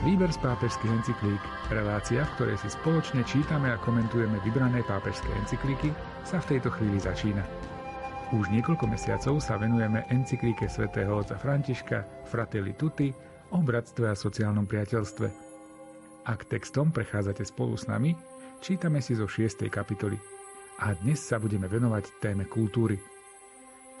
Výber z pápežských encyklík, relácia, v ktorej si spoločne čítame a komentujeme vybrané pápežské encyklíky, sa v tejto chvíli začína. Už niekoľko mesiacov sa venujeme encyklíke svätého otca Františka Fratelli Tutti o bratstve a sociálnom priateľstve. Ak textom prechádzate spolu s nami, čítame si zo 6. kapitoly. A dnes sa budeme venovať téme kultúry.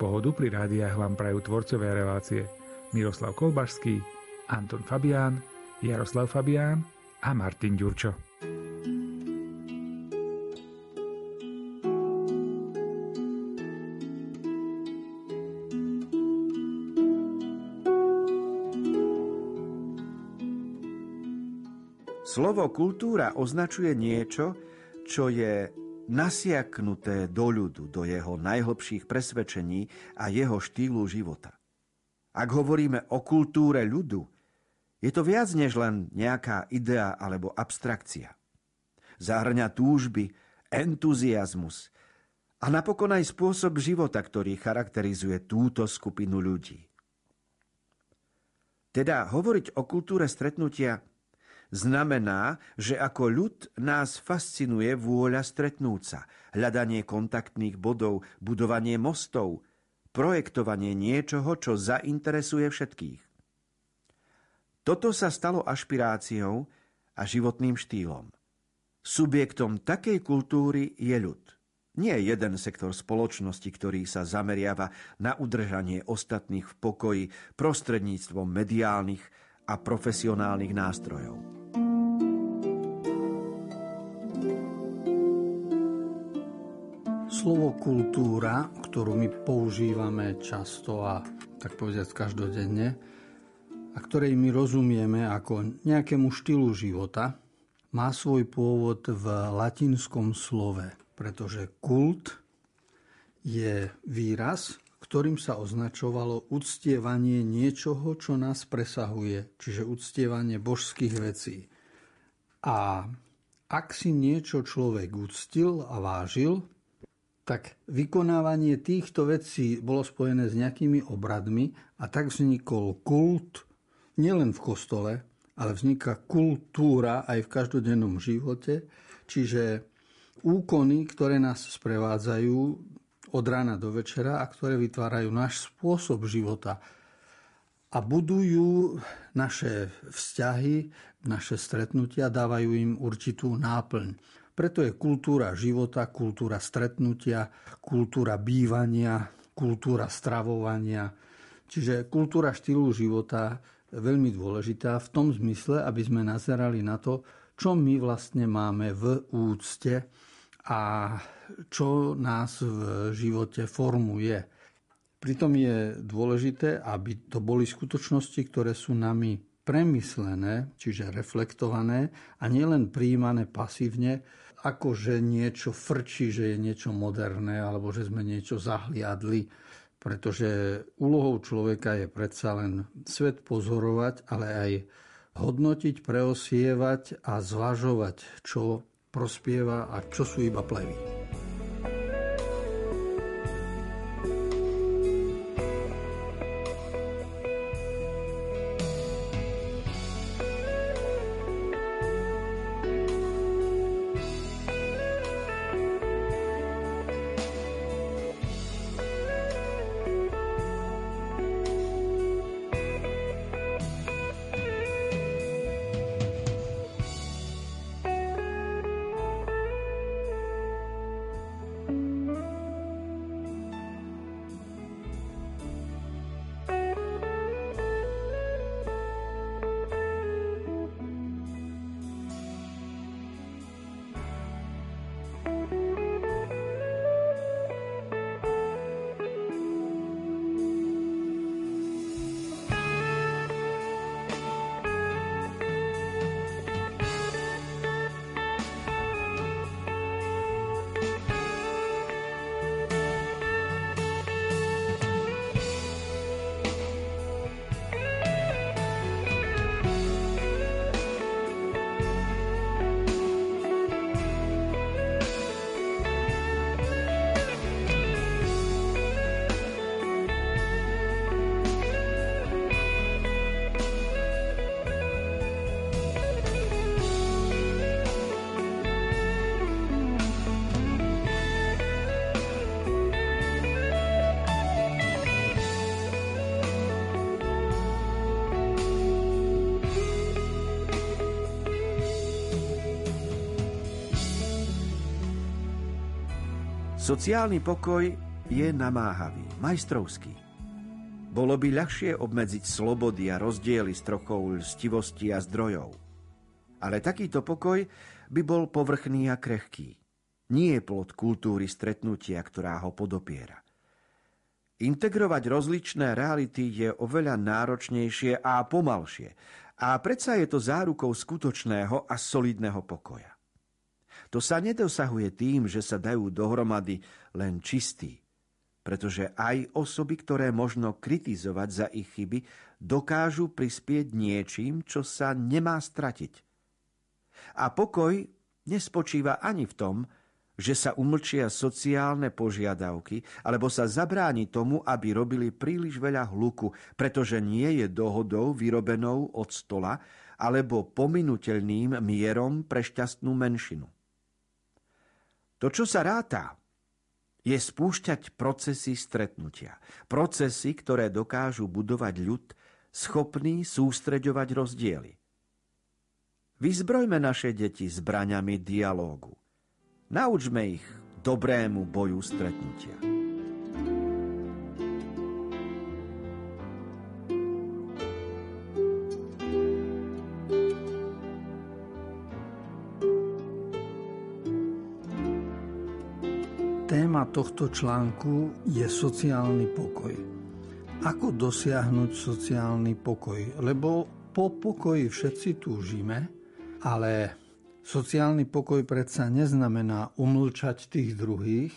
Pohodu pri rádiách vám prajú tvorcové relácie Miroslav Kolbašský, Anton Fabián, Jaroslav Fabián a Martin Ďurčo. Slovo kultúra označuje niečo, čo je nasiaknuté do ľudu, do jeho najhlbších presvedčení a jeho štýlu života. Ak hovoríme o kultúre ľudu, je to viac než len nejaká idea alebo abstrakcia. Zahrňa túžby, entuziasmus a napokon aj spôsob života, ktorý charakterizuje túto skupinu ľudí. Teda hovoriť o kultúre stretnutia znamená, že ako ľud nás fascinuje vôľa stretnúť sa, hľadanie kontaktných bodov, budovanie mostov, projektovanie niečoho, čo zainteresuje všetkých. Toto sa stalo ašpiráciou a životným štýlom. Subjektom takej kultúry je ľud. Nie jeden sektor spoločnosti, ktorý sa zameriava na udržanie ostatných v pokoji prostredníctvom mediálnych a profesionálnych nástrojov. Slovo kultúra, ktorú my používame často a tak povedať každodenne, a ktorej my rozumieme ako nejakému štýlu života, má svoj pôvod v latinskom slove, pretože kult je výraz, ktorým sa označovalo uctievanie niečoho, čo nás presahuje, čiže uctievanie božských vecí. A ak si niečo človek uctil a vážil, tak vykonávanie týchto vecí bolo spojené s nejakými obradmi a tak vznikol kult, nielen v kostole, ale vzniká kultúra aj v každodennom živote, čiže úkony, ktoré nás sprevádzajú od rána do večera a ktoré vytvárajú náš spôsob života a budujú naše vzťahy, naše stretnutia, dávajú im určitú náplň. Preto je kultúra života, kultúra stretnutia, kultúra bývania, kultúra stravovania. Čiže kultúra štýlu života veľmi dôležitá v tom zmysle, aby sme nazerali na to, čo my vlastne máme v úcte a čo nás v živote formuje. Pritom je dôležité, aby to boli skutočnosti, ktoré sú nami premyslené, čiže reflektované a nielen príjmané pasívne, ako že niečo frčí, že je niečo moderné alebo že sme niečo zahliadli pretože úlohou človeka je predsa len svet pozorovať, ale aj hodnotiť, preosievať a zvažovať, čo prospieva a čo sú iba plevy. Sociálny pokoj je namáhavý, majstrovský. Bolo by ľahšie obmedziť slobody a rozdiely s trochou lstivosti a zdrojov. Ale takýto pokoj by bol povrchný a krehký. Nie je plod kultúry stretnutia, ktorá ho podopiera. Integrovať rozličné reality je oveľa náročnejšie a pomalšie, a predsa je to zárukou skutočného a solidného pokoja. To sa nedosahuje tým, že sa dajú dohromady len čistí, pretože aj osoby, ktoré možno kritizovať za ich chyby, dokážu prispieť niečím, čo sa nemá stratiť. A pokoj nespočíva ani v tom, že sa umlčia sociálne požiadavky, alebo sa zabráni tomu, aby robili príliš veľa hluku, pretože nie je dohodou vyrobenou od stola alebo pominutelným mierom pre šťastnú menšinu. To, čo sa ráta, je spúšťať procesy stretnutia. Procesy, ktoré dokážu budovať ľud, schopný sústreďovať rozdiely. Vyzbrojme naše deti zbraňami dialógu. Naučme ich dobrému boju stretnutia. Tohto článku je sociálny pokoj. Ako dosiahnuť sociálny pokoj? Lebo po pokoji všetci túžime, ale sociálny pokoj predsa neznamená umlčať tých druhých,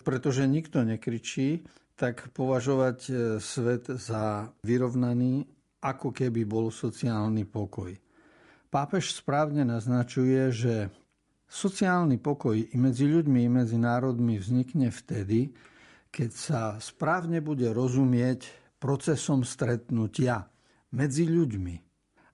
pretože nikto nekričí, tak považovať e, svet za vyrovnaný, ako keby bol sociálny pokoj. Pápež správne naznačuje, že Sociálny pokoj i medzi ľuďmi, i medzi národmi vznikne vtedy, keď sa správne bude rozumieť procesom stretnutia medzi ľuďmi.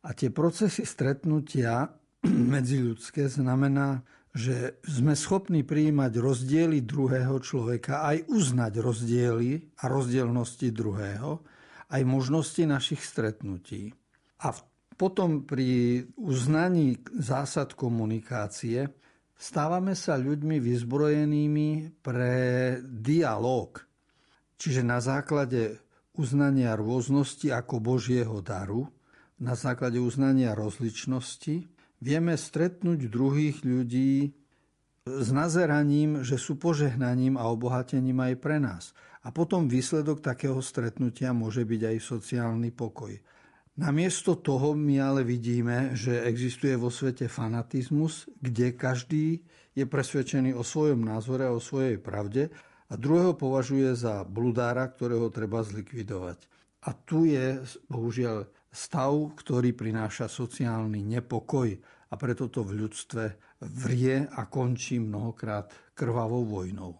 A tie procesy stretnutia medziľudské znamená, že sme schopní prijímať rozdiely druhého človeka, aj uznať rozdiely a rozdielnosti druhého, aj možnosti našich stretnutí. A potom pri uznaní zásad komunikácie stávame sa ľuďmi vyzbrojenými pre dialog. Čiže na základe uznania rôznosti ako Božieho daru, na základe uznania rozličnosti, vieme stretnúť druhých ľudí s nazeraním, že sú požehnaním a obohatením aj pre nás. A potom výsledok takého stretnutia môže byť aj sociálny pokoj. Namiesto toho my ale vidíme, že existuje vo svete fanatizmus, kde každý je presvedčený o svojom názore a o svojej pravde a druhého považuje za bludára, ktorého treba zlikvidovať. A tu je bohužiaľ stav, ktorý prináša sociálny nepokoj a preto to v ľudstve vrie a končí mnohokrát krvavou vojnou.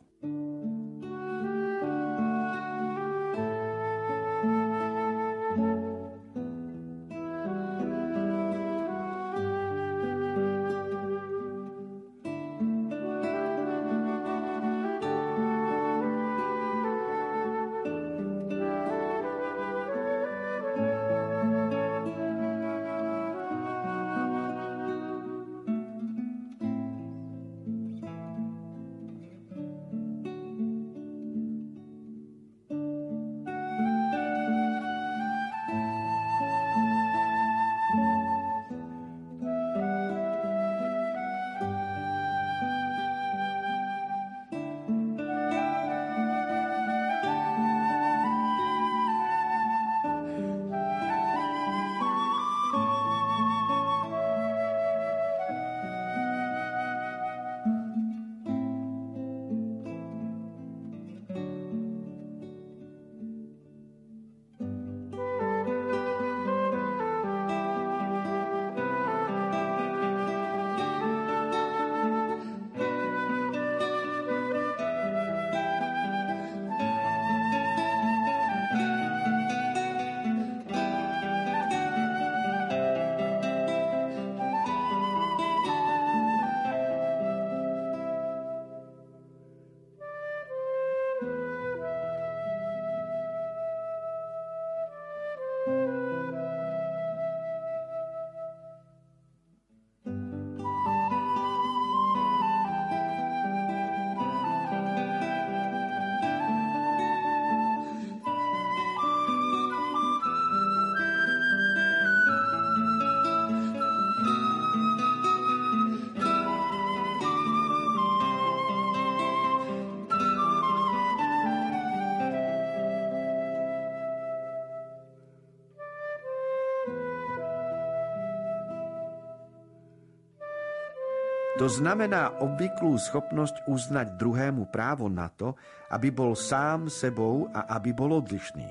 Znamená obvyklú schopnosť uznať druhému právo na to, aby bol sám sebou a aby bol odlišný.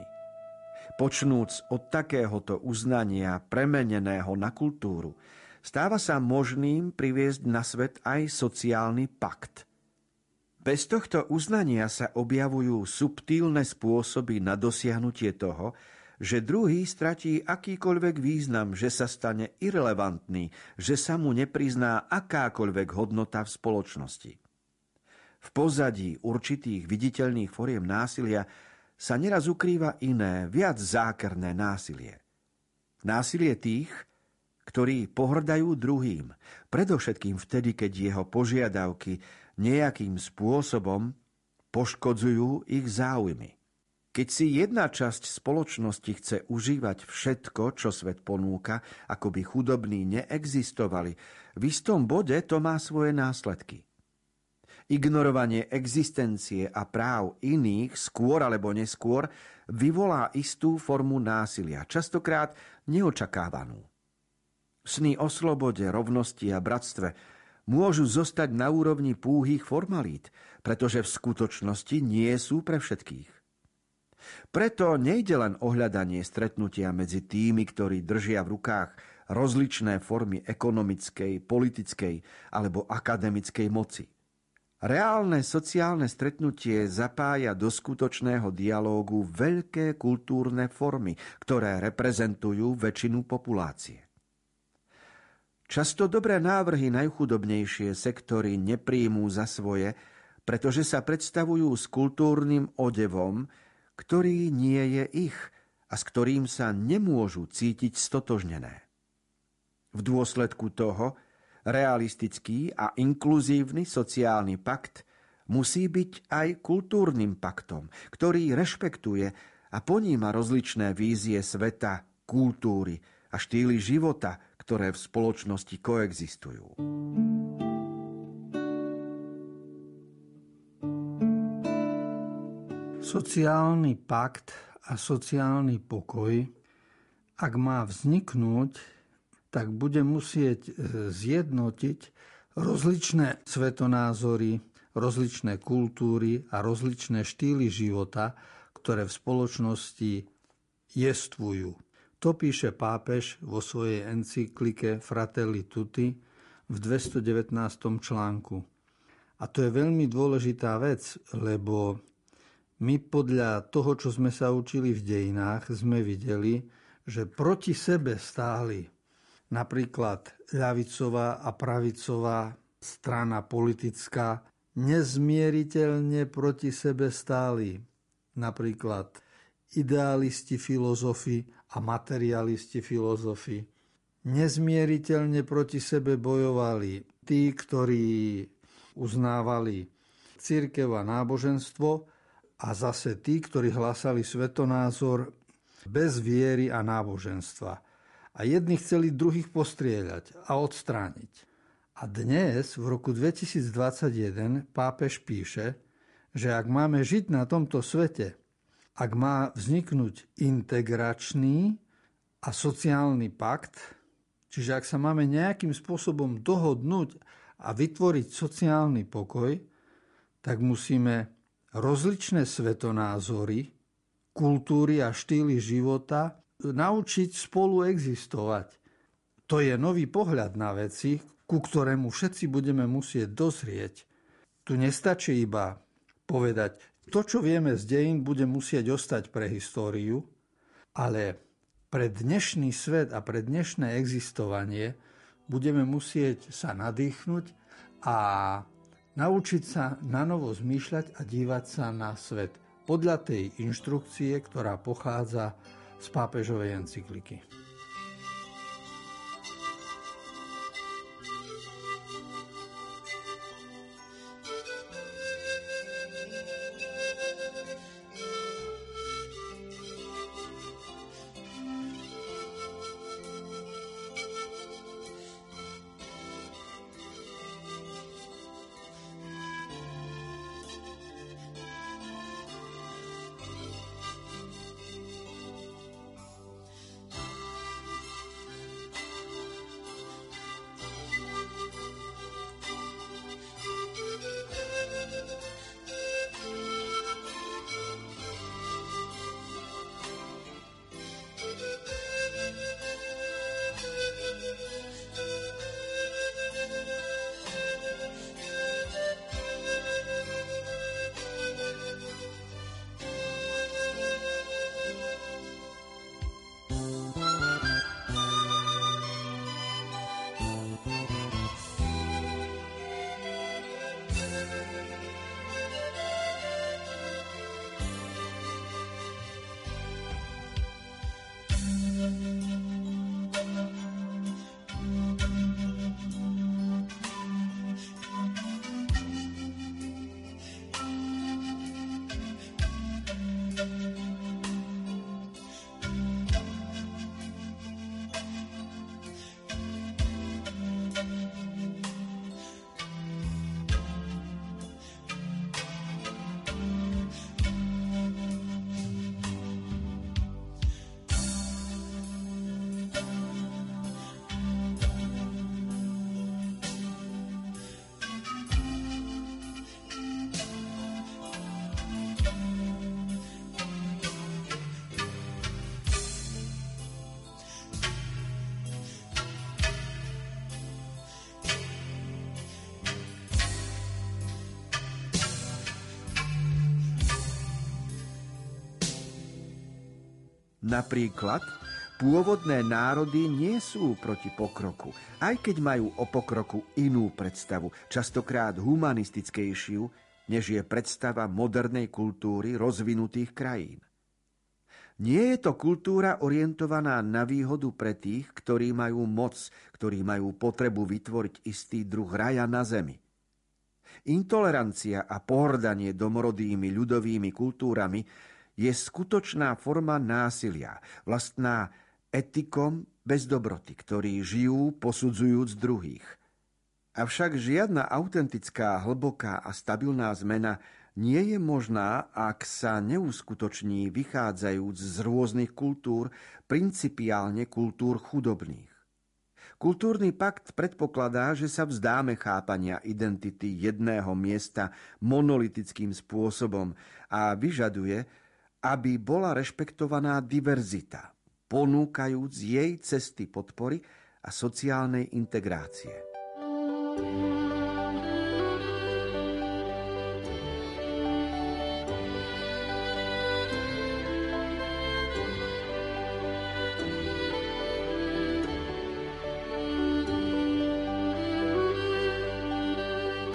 Počnúc od takéhoto uznania premeneného na kultúru, stáva sa možným priviesť na svet aj sociálny pakt. Bez tohto uznania sa objavujú subtílne spôsoby na dosiahnutie toho, že druhý stratí akýkoľvek význam, že sa stane irrelevantný, že sa mu neprizná akákoľvek hodnota v spoločnosti. V pozadí určitých viditeľných foriem násilia sa neraz ukrýva iné, viac zákerné násilie. Násilie tých, ktorí pohrdajú druhým, predovšetkým vtedy, keď jeho požiadavky nejakým spôsobom poškodzujú ich záujmy. Keď si jedna časť spoločnosti chce užívať všetko, čo svet ponúka, ako by chudobní neexistovali, v istom bode to má svoje následky. Ignorovanie existencie a práv iných skôr alebo neskôr vyvolá istú formu násilia, častokrát neočakávanú. Sny o slobode, rovnosti a bratstve môžu zostať na úrovni púhých formalít, pretože v skutočnosti nie sú pre všetkých. Preto nejde len o hľadanie stretnutia medzi tými, ktorí držia v rukách rozličné formy ekonomickej, politickej alebo akademickej moci. Reálne sociálne stretnutie zapája do skutočného dialógu veľké kultúrne formy, ktoré reprezentujú väčšinu populácie. Často dobré návrhy najchudobnejšie sektory nepríjmú za svoje, pretože sa predstavujú s kultúrnym odevom, ktorý nie je ich a s ktorým sa nemôžu cítiť stotožnené. V dôsledku toho realistický a inkluzívny sociálny pakt musí byť aj kultúrnym paktom, ktorý rešpektuje a poníma rozličné vízie sveta, kultúry a štýly života, ktoré v spoločnosti koexistujú. Sociálny pakt a sociálny pokoj, ak má vzniknúť, tak bude musieť e, zjednotiť rozličné svetonázory, rozličné kultúry a rozličné štýly života, ktoré v spoločnosti jestvujú. To píše pápež vo svojej encyklike Fratelli Tutti v 219. článku. A to je veľmi dôležitá vec, lebo my podľa toho, čo sme sa učili v dejinách, sme videli, že proti sebe stáli napríklad ľavicová a pravicová strana politická, nezmieriteľne proti sebe stáli napríklad idealisti filozofi a materialisti filozofi. Nezmieriteľne proti sebe bojovali tí, ktorí uznávali církev a náboženstvo a zase tí, ktorí hlásali svetonázor bez viery a náboženstva. A jedni chceli druhých postrieľať a odstrániť. A dnes, v roku 2021, pápež píše, že ak máme žiť na tomto svete, ak má vzniknúť integračný a sociálny pakt, čiže ak sa máme nejakým spôsobom dohodnúť a vytvoriť sociálny pokoj, tak musíme rozličné svetonázory, kultúry a štýly života naučiť spolu existovať. To je nový pohľad na veci, ku ktorému všetci budeme musieť dozrieť. Tu nestačí iba povedať, to, čo vieme z dejín, bude musieť ostať pre históriu, ale pre dnešný svet a pre dnešné existovanie budeme musieť sa nadýchnuť a Naučiť sa na novo zmýšľať a dívať sa na svet podľa tej inštrukcie, ktorá pochádza z pápežovej encykliky. Napríklad, pôvodné národy nie sú proti pokroku, aj keď majú o pokroku inú predstavu, častokrát humanistickejšiu, než je predstava modernej kultúry rozvinutých krajín. Nie je to kultúra orientovaná na výhodu pre tých, ktorí majú moc, ktorí majú potrebu vytvoriť istý druh raja na zemi. Intolerancia a pohrdanie domorodými ľudovými kultúrami je skutočná forma násilia, vlastná etikom bez dobroty, ktorí žijú posudzujúc druhých. Avšak žiadna autentická, hlboká a stabilná zmena nie je možná, ak sa neuskutoční vychádzajúc z rôznych kultúr, principiálne kultúr chudobných. Kultúrny pakt predpokladá, že sa vzdáme chápania identity jedného miesta monolitickým spôsobom a vyžaduje, aby bola rešpektovaná diverzita, ponúkajúc jej cesty podpory a sociálnej integrácie.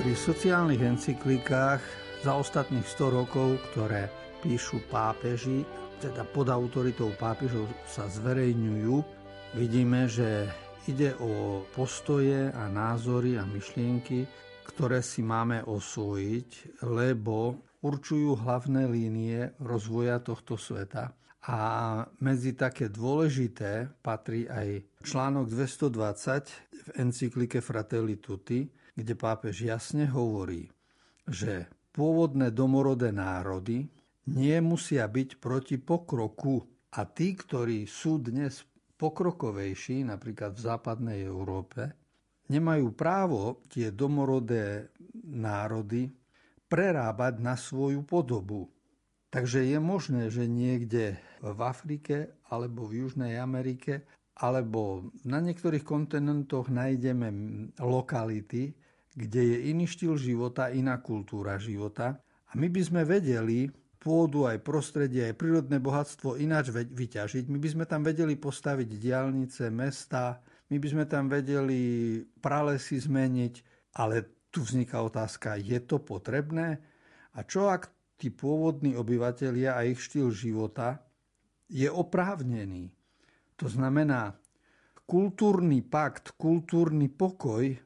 Pri sociálnych encyklikách za ostatných 100 rokov, ktoré píšu pápeži, teda pod autoritou pápežov sa zverejňujú, vidíme, že ide o postoje a názory a myšlienky, ktoré si máme osvojiť, lebo určujú hlavné línie rozvoja tohto sveta. A medzi také dôležité patrí aj článok 220 v encyklike Fratelli Tutti, kde pápež jasne hovorí, že pôvodné domorodé národy nie musia byť proti pokroku a tí, ktorí sú dnes pokrokovejší, napríklad v západnej Európe, nemajú právo tie domorodé národy prerábať na svoju podobu. Takže je možné, že niekde v Afrike alebo v Južnej Amerike alebo na niektorých kontinentoch nájdeme lokality, kde je iný štýl života, iná kultúra života. A my by sme vedeli pôdu, aj prostredie, aj prírodné bohatstvo ináč vyťažiť. My by sme tam vedeli postaviť diálnice, mesta, my by sme tam vedeli pralesy zmeniť, ale tu vzniká otázka, je to potrebné? A čo ak tí pôvodní obyvateľia a ich štýl života je oprávnený? To znamená, kultúrny pakt, kultúrny pokoj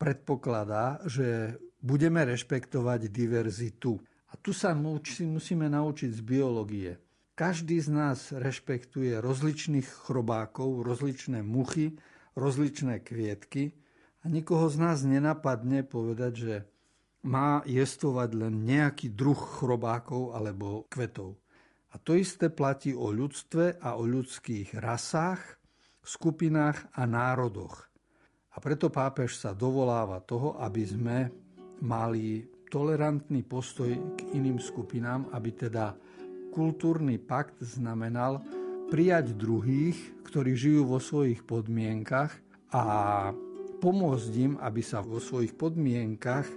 predpokladá, že budeme rešpektovať diverzitu. A tu sa musíme naučiť z biológie. Každý z nás rešpektuje rozličných chrobákov, rozličné muchy, rozličné kvietky a nikoho z nás nenapadne povedať, že má jestovať len nejaký druh chrobákov alebo kvetov. A to isté platí o ľudstve a o ľudských rasách, skupinách a národoch. A preto pápež sa dovoláva toho, aby sme mali tolerantný postoj k iným skupinám, aby teda kultúrny pakt znamenal prijať druhých, ktorí žijú vo svojich podmienkach a pomôcť im, aby sa vo svojich podmienkach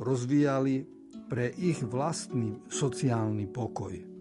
rozvíjali pre ich vlastný sociálny pokoj.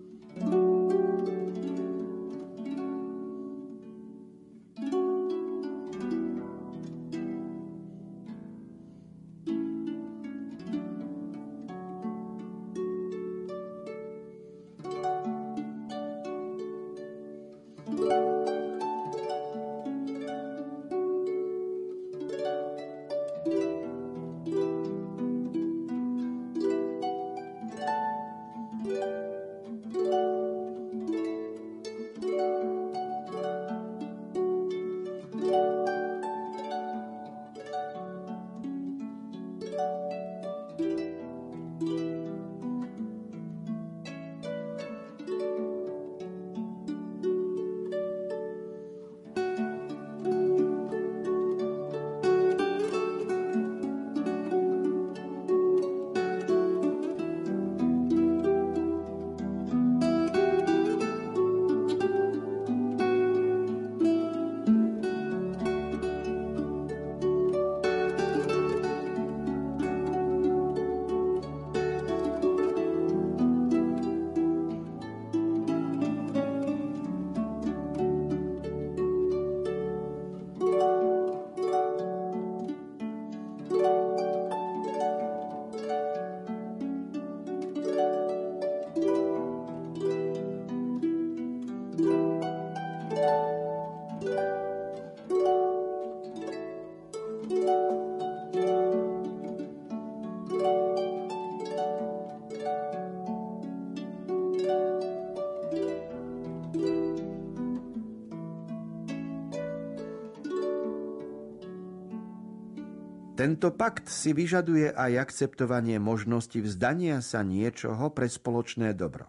Tento pakt si vyžaduje aj akceptovanie možnosti vzdania sa niečoho pre spoločné dobro.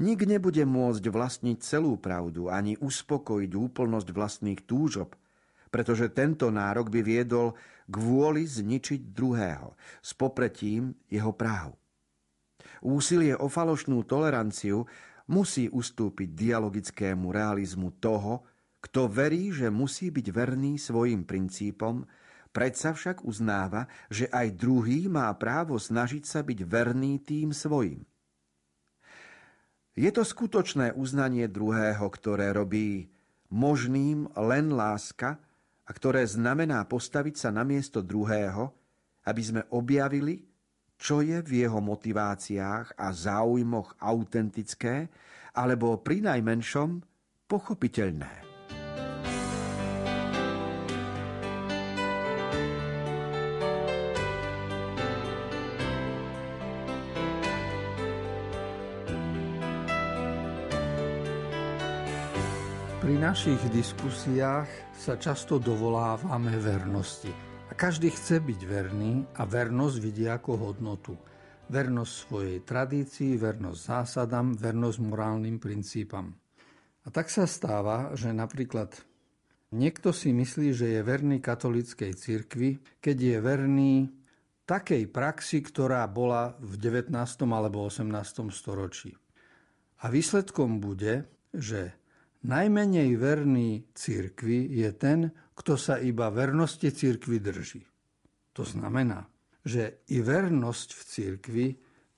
Nik nebude môcť vlastniť celú pravdu ani uspokojiť úplnosť vlastných túžob, pretože tento nárok by viedol k vôli zničiť druhého s popretím jeho práv. Úsilie o falošnú toleranciu musí ustúpiť dialogickému realizmu toho, kto verí, že musí byť verný svojim princípom, Predsa však uznáva, že aj druhý má právo snažiť sa byť verný tým svojim. Je to skutočné uznanie druhého, ktoré robí možným len láska a ktoré znamená postaviť sa na miesto druhého, aby sme objavili, čo je v jeho motiváciách a záujmoch autentické, alebo pri najmenšom pochopiteľné. Našich diskusiách sa často dovolávame vernosti. A každý chce byť verný a vernosť vidí ako hodnotu. Vernosť svojej tradícii, vernosť zásadám, vernosť morálnym princípam. A tak sa stáva, že napríklad niekto si myslí, že je verný katolíckej cirkvi, keď je verný takej praxi, ktorá bola v 19. alebo 18. storočí. A výsledkom bude, že Najmenej verný církvi je ten, kto sa iba vernosti církvi drží. To znamená, že i vernosť v církvi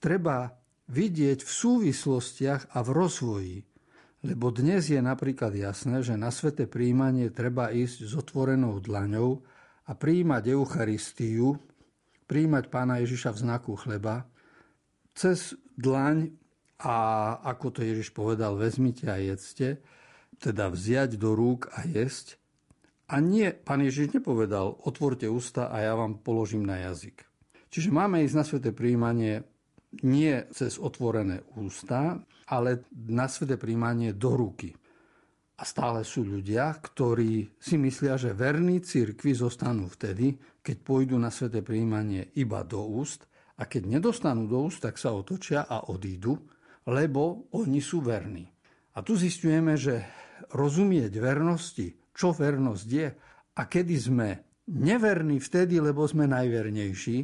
treba vidieť v súvislostiach a v rozvoji. Lebo dnes je napríklad jasné, že na sveté príjmanie treba ísť s otvorenou dlaňou a príjmať Eucharistiu, príjmať pána Ježiša v znaku chleba, cez dlaň a ako to Ježiš povedal, vezmite a jedzte, teda vziať do rúk a jesť. A nie, pán Ježiš nepovedal, otvorte ústa a ja vám položím na jazyk. Čiže máme ísť na sveté príjmanie nie cez otvorené ústa, ale na sveté príjmanie do ruky. A stále sú ľudia, ktorí si myslia, že verní cirkvi zostanú vtedy, keď pôjdu na sveté príjmanie iba do úst a keď nedostanú do úst, tak sa otočia a odídu, lebo oni sú verní. A tu zistujeme, že rozumieť vernosti, čo vernosť je a kedy sme neverní vtedy, lebo sme najvernejší,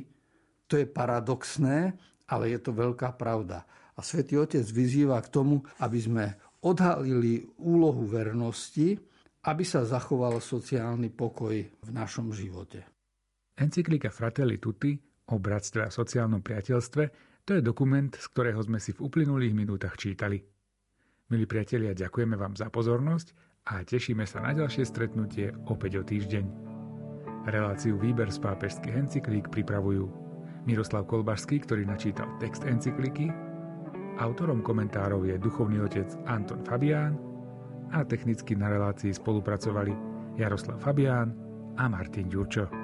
to je paradoxné, ale je to veľká pravda. A svätý Otec vyzýva k tomu, aby sme odhalili úlohu vernosti, aby sa zachoval sociálny pokoj v našom živote. Encyklika Fratelli Tutti o bratstve a sociálnom priateľstve to je dokument, z ktorého sme si v uplynulých minútach čítali. Milí priatelia, ďakujeme vám za pozornosť a tešíme sa na ďalšie stretnutie opäť o týždeň. Reláciu Výber z pápežských encyklík pripravujú Miroslav Kolbašský, ktorý načítal text encykliky, autorom komentárov je duchovný otec Anton Fabián a technicky na relácii spolupracovali Jaroslav Fabián a Martin Ďurčo.